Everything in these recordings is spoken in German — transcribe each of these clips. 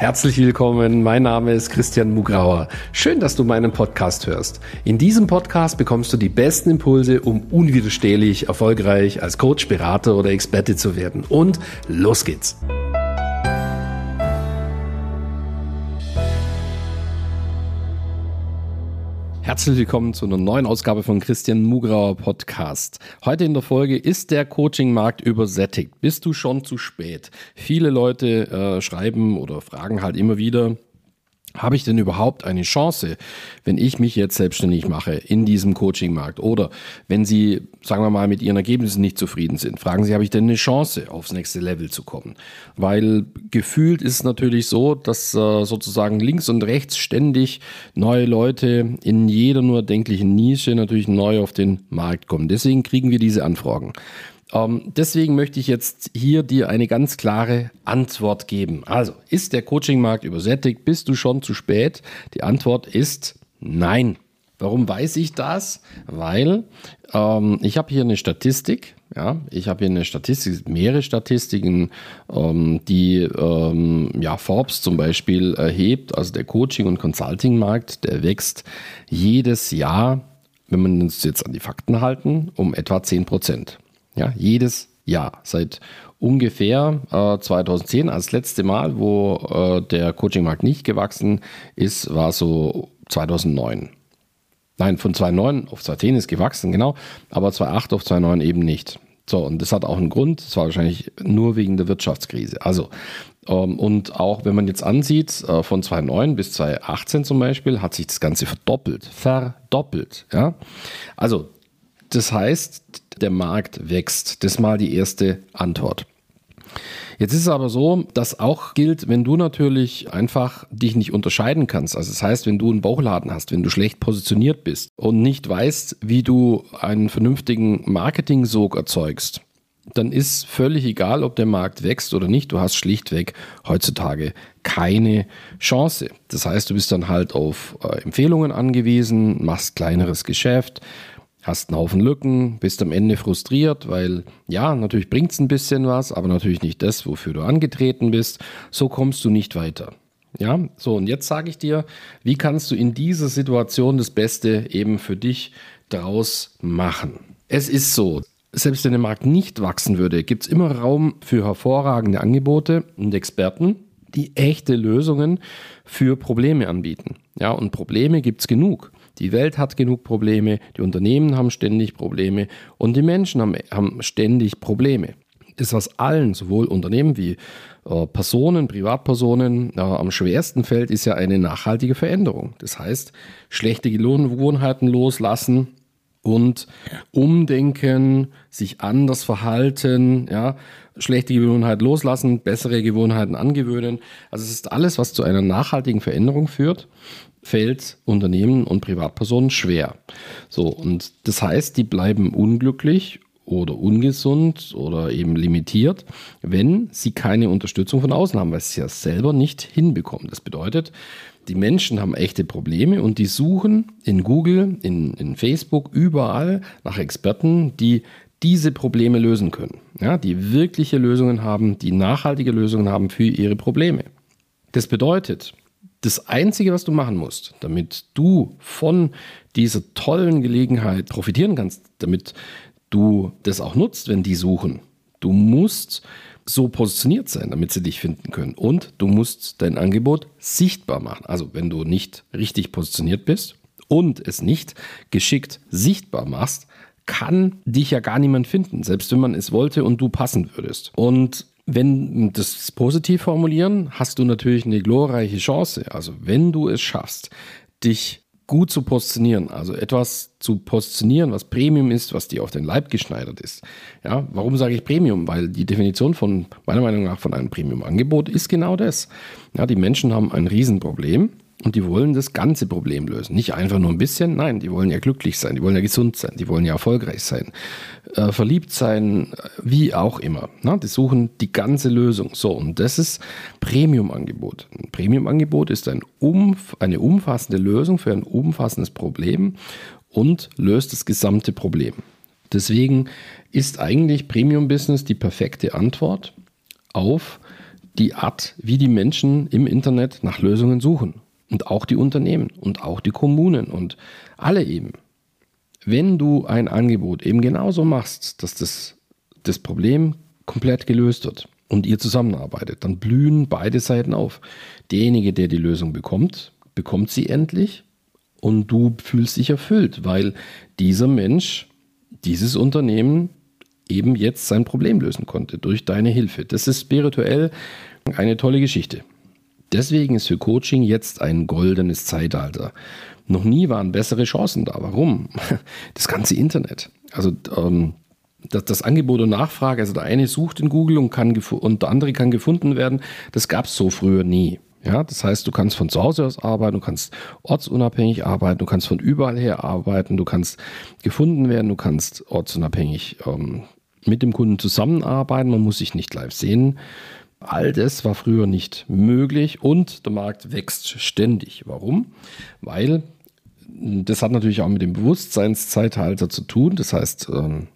Herzlich willkommen, mein Name ist Christian Mugrauer. Schön, dass du meinen Podcast hörst. In diesem Podcast bekommst du die besten Impulse, um unwiderstehlich erfolgreich als Coach, Berater oder Experte zu werden. Und los geht's! Herzlich willkommen zu einer neuen Ausgabe von Christian Mugrauer Podcast. Heute in der Folge ist der Coaching-Markt übersättigt. Bist du schon zu spät? Viele Leute äh, schreiben oder fragen halt immer wieder, habe ich denn überhaupt eine Chance, wenn ich mich jetzt selbstständig mache in diesem Coaching-Markt? Oder wenn Sie, sagen wir mal, mit Ihren Ergebnissen nicht zufrieden sind, fragen Sie, habe ich denn eine Chance, aufs nächste Level zu kommen? Weil gefühlt ist es natürlich so, dass äh, sozusagen links und rechts ständig neue Leute in jeder nur denklichen Nische natürlich neu auf den Markt kommen. Deswegen kriegen wir diese Anfragen. Ähm, deswegen möchte ich jetzt hier dir eine ganz klare Antwort geben. Also, ist der Coachingmarkt übersättigt? Bist du schon zu spät? Die Antwort ist nein. Warum weiß ich das? Weil ähm, ich habe hier eine Statistik. Ja, ich habe hier eine Statistik, mehrere Statistiken, ähm, die ähm, ja, Forbes zum Beispiel erhebt. Also der Coaching- und Consulting-Markt, der wächst jedes Jahr, wenn wir uns jetzt an die Fakten halten, um etwa 10 Prozent. Ja, jedes Jahr. Seit ungefähr äh, 2010, als letzte Mal, wo äh, der Coachingmarkt nicht gewachsen ist, war so 2009. Nein, von 2009 auf 2010 ist gewachsen, genau, aber 2008 auf 2009 eben nicht. So, und das hat auch einen Grund, das war wahrscheinlich nur wegen der Wirtschaftskrise. Also, ähm, und auch wenn man jetzt ansieht, äh, von 2009 bis 2018 zum Beispiel, hat sich das Ganze verdoppelt. Verdoppelt, ja. Also, das heißt, der Markt wächst. Das ist mal die erste Antwort. Jetzt ist es aber so, dass auch gilt, wenn du natürlich einfach dich nicht unterscheiden kannst. Also das heißt, wenn du einen Bauchladen hast, wenn du schlecht positioniert bist und nicht weißt, wie du einen vernünftigen Marketing-Sog erzeugst, dann ist völlig egal, ob der Markt wächst oder nicht. Du hast schlichtweg heutzutage keine Chance. Das heißt, du bist dann halt auf äh, Empfehlungen angewiesen, machst kleineres Geschäft, hast einen Haufen Lücken, bist am Ende frustriert, weil ja, natürlich bringt es ein bisschen was, aber natürlich nicht das, wofür du angetreten bist. So kommst du nicht weiter. Ja, so und jetzt sage ich dir, wie kannst du in dieser Situation das Beste eben für dich draus machen? Es ist so, selbst wenn der Markt nicht wachsen würde, gibt es immer Raum für hervorragende Angebote und Experten, die echte Lösungen für Probleme anbieten. Ja, und Probleme gibt es genug. Die Welt hat genug Probleme, die Unternehmen haben ständig Probleme und die Menschen haben, haben ständig Probleme. Das, was allen, sowohl Unternehmen wie äh, Personen, Privatpersonen, äh, am schwersten fällt, ist ja eine nachhaltige Veränderung. Das heißt, schlechte Gewohnheiten loslassen, und umdenken, sich anders verhalten, ja, schlechte Gewohnheiten loslassen, bessere Gewohnheiten angewöhnen. Also es ist alles, was zu einer nachhaltigen Veränderung führt fällt Unternehmen und Privatpersonen schwer. So, und das heißt, die bleiben unglücklich oder ungesund oder eben limitiert, wenn sie keine Unterstützung von außen haben, weil sie es ja selber nicht hinbekommen. Das bedeutet, die Menschen haben echte Probleme und die suchen in Google, in, in Facebook, überall nach Experten, die diese Probleme lösen können. Ja, die wirkliche Lösungen haben, die nachhaltige Lösungen haben für ihre Probleme. Das bedeutet, das Einzige, was du machen musst, damit du von dieser tollen Gelegenheit profitieren kannst, damit du das auch nutzt, wenn die suchen, du musst so positioniert sein, damit sie dich finden können. Und du musst dein Angebot sichtbar machen. Also wenn du nicht richtig positioniert bist und es nicht geschickt sichtbar machst, kann dich ja gar niemand finden, selbst wenn man es wollte und du passen würdest. Und wenn das positiv formulieren, hast du natürlich eine glorreiche Chance. Also wenn du es schaffst, dich gut zu positionieren, also etwas zu positionieren, was Premium ist, was dir auf den Leib geschneidert ist. Ja, warum sage ich Premium? Weil die Definition von meiner Meinung nach von einem Premium-Angebot ist genau das. Ja, die Menschen haben ein Riesenproblem und die wollen das ganze Problem lösen. Nicht einfach nur ein bisschen, nein, die wollen ja glücklich sein, die wollen ja gesund sein, die wollen ja erfolgreich sein, äh, verliebt sein, wie auch immer. Na, die suchen die ganze Lösung. So, und das ist Premium-Angebot. Ein Premium-Angebot ist ein umf eine umfassende Lösung für ein umfassendes Problem und löst das gesamte Problem. Deswegen ist eigentlich Premium-Business die perfekte Antwort auf die Art, wie die Menschen im Internet nach Lösungen suchen. Und auch die Unternehmen und auch die Kommunen und alle eben. Wenn du ein Angebot eben genauso machst, dass das, das Problem komplett gelöst wird und ihr zusammenarbeitet, dann blühen beide Seiten auf. Derjenige, der die Lösung bekommt, bekommt sie endlich und du fühlst dich erfüllt, weil dieser Mensch, dieses Unternehmen eben jetzt sein Problem lösen konnte durch deine Hilfe. Das ist spirituell eine tolle Geschichte. Deswegen ist für Coaching jetzt ein goldenes Zeitalter. Noch nie waren bessere Chancen da. Warum? Das ganze Internet. Also ähm, das, das, Angebot und Nachfrage, also der eine sucht in Google und, kann, und der andere kann gefunden werden, das gab es so früher nie. Ja, das heißt, du kannst von zu Hause aus arbeiten, du kannst ortsunabhängig arbeiten, du kannst von überall her arbeiten, du kannst gefunden werden, du kannst ortsunabhängig ähm, mit dem Kunden zusammenarbeiten, man muss sich nicht live sehen. All das war früher nicht möglich und der Markt wächst ständig. Warum? Weil das hat natürlich auch mit dem Bewusstseinszeitalter zu tun. Das heißt, ähm,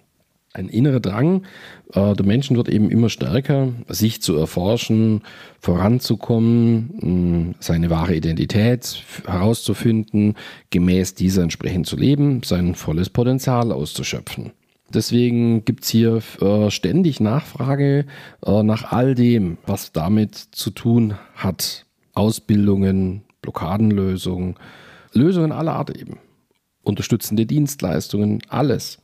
ein innerer Drang äh, der Menschen wird eben immer stärker, sich zu erforschen, voranzukommen, seine wahre Identität herauszufinden, gemäß dieser entsprechend zu leben, sein volles Potenzial auszuschöpfen. Deswegen gibt es hier äh, ständig Nachfrage äh, nach all dem, was damit zu tun hat. Ausbildungen, Blockadenlösungen, Lösungen aller Art eben. Unterstützende Dienstleistungen, alles.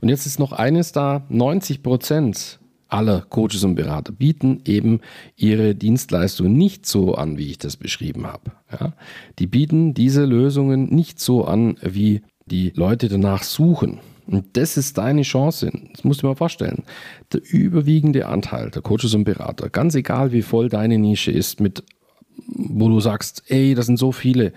Und jetzt ist noch eines da, 90 Prozent aller Coaches und Berater bieten eben ihre Dienstleistungen nicht so an, wie ich das beschrieben habe. Ja? Die bieten diese Lösungen nicht so an, wie die Leute danach suchen. Und das ist deine Chance. Das musst du dir mal vorstellen. Der überwiegende Anteil der Coaches und Berater, ganz egal wie voll deine Nische ist, mit, wo du sagst, ey, das sind so viele,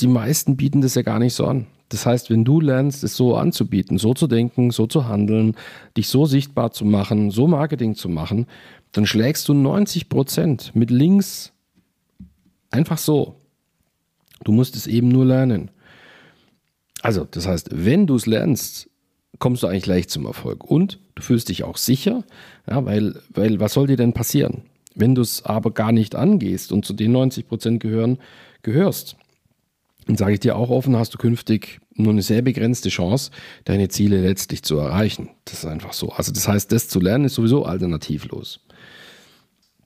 die meisten bieten das ja gar nicht so an. Das heißt, wenn du lernst, es so anzubieten, so zu denken, so zu handeln, dich so sichtbar zu machen, so Marketing zu machen, dann schlägst du 90 Prozent mit links einfach so. Du musst es eben nur lernen. Also, das heißt, wenn du es lernst, kommst du eigentlich leicht zum Erfolg. Und du fühlst dich auch sicher, ja, weil, weil was soll dir denn passieren? Wenn du es aber gar nicht angehst und zu den 90 Prozent gehören, gehörst, dann sage ich dir auch offen, hast du künftig nur eine sehr begrenzte Chance, deine Ziele letztlich zu erreichen. Das ist einfach so. Also das heißt, das zu lernen ist sowieso alternativlos.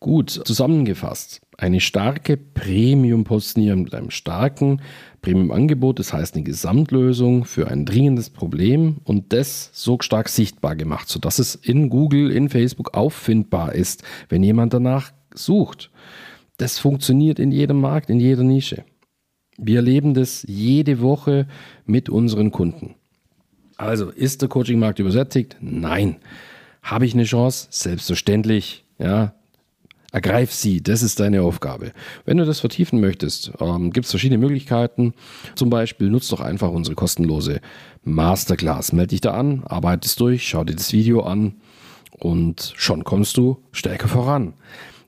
Gut, zusammengefasst. Eine starke Premium-Positionierung mit einem starken Premium-Angebot, das heißt eine Gesamtlösung für ein dringendes Problem und das so stark sichtbar gemacht, sodass es in Google, in Facebook auffindbar ist, wenn jemand danach sucht. Das funktioniert in jedem Markt, in jeder Nische. Wir erleben das jede Woche mit unseren Kunden. Also, ist der Coaching-Markt übersättigt? Nein. Habe ich eine Chance? Selbstverständlich. Ja, Ergreif sie, das ist deine Aufgabe. Wenn du das vertiefen möchtest, ähm, gibt es verschiedene Möglichkeiten. Zum Beispiel nutzt doch einfach unsere kostenlose Masterclass. Melde dich da an, arbeitest durch, schau dir das Video an und schon kommst du stärker voran.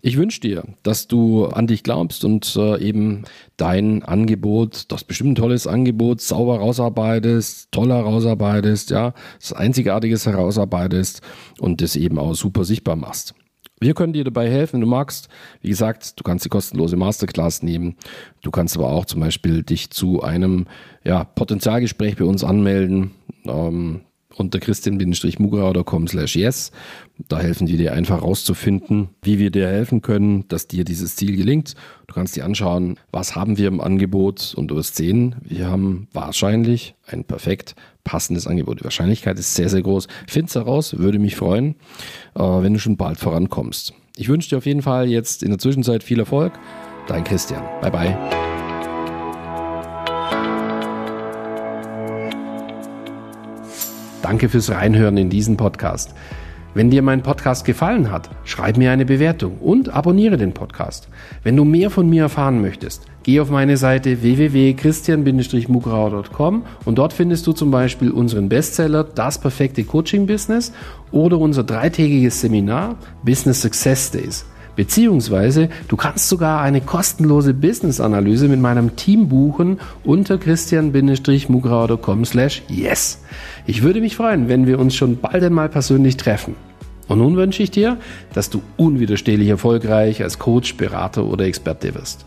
Ich wünsche dir, dass du an dich glaubst und äh, eben dein Angebot, das bestimmt ein tolles Angebot, sauber rausarbeitest, toll herausarbeitest, ja, das Einzigartiges herausarbeitest und das eben auch super sichtbar machst. Wir können dir dabei helfen, wenn du magst. Wie gesagt, du kannst die kostenlose Masterclass nehmen. Du kannst aber auch zum Beispiel dich zu einem ja, Potenzialgespräch bei uns anmelden. Ähm, unter christian-mugrau.com slash yes. Da helfen wir dir einfach rauszufinden, wie wir dir helfen können, dass dir dieses Ziel gelingt. Du kannst dir anschauen, was haben wir im Angebot und du wirst sehen, wir haben wahrscheinlich ein perfekt passendes Angebot. Die Wahrscheinlichkeit ist sehr, sehr groß. Find's heraus, würde mich freuen, äh, wenn du schon bald vorankommst. Ich wünsche dir auf jeden Fall jetzt in der Zwischenzeit viel Erfolg. Dein Christian. Bye bye. Danke fürs Reinhören in diesen Podcast. Wenn dir mein Podcast gefallen hat, schreib mir eine Bewertung und abonniere den Podcast. Wenn du mehr von mir erfahren möchtest, geh auf meine Seite www.christian-mugrauer.com und dort findest du zum Beispiel unseren Bestseller Das perfekte Coaching Business oder unser dreitägiges Seminar Business Success Days. Beziehungsweise du kannst sogar eine kostenlose Business-Analyse mit meinem Team buchen unter christian-mugrauer.com slash yes. Ich würde mich freuen, wenn wir uns schon bald einmal persönlich treffen. Und nun wünsche ich dir, dass du unwiderstehlich erfolgreich als Coach, Berater oder Experte wirst.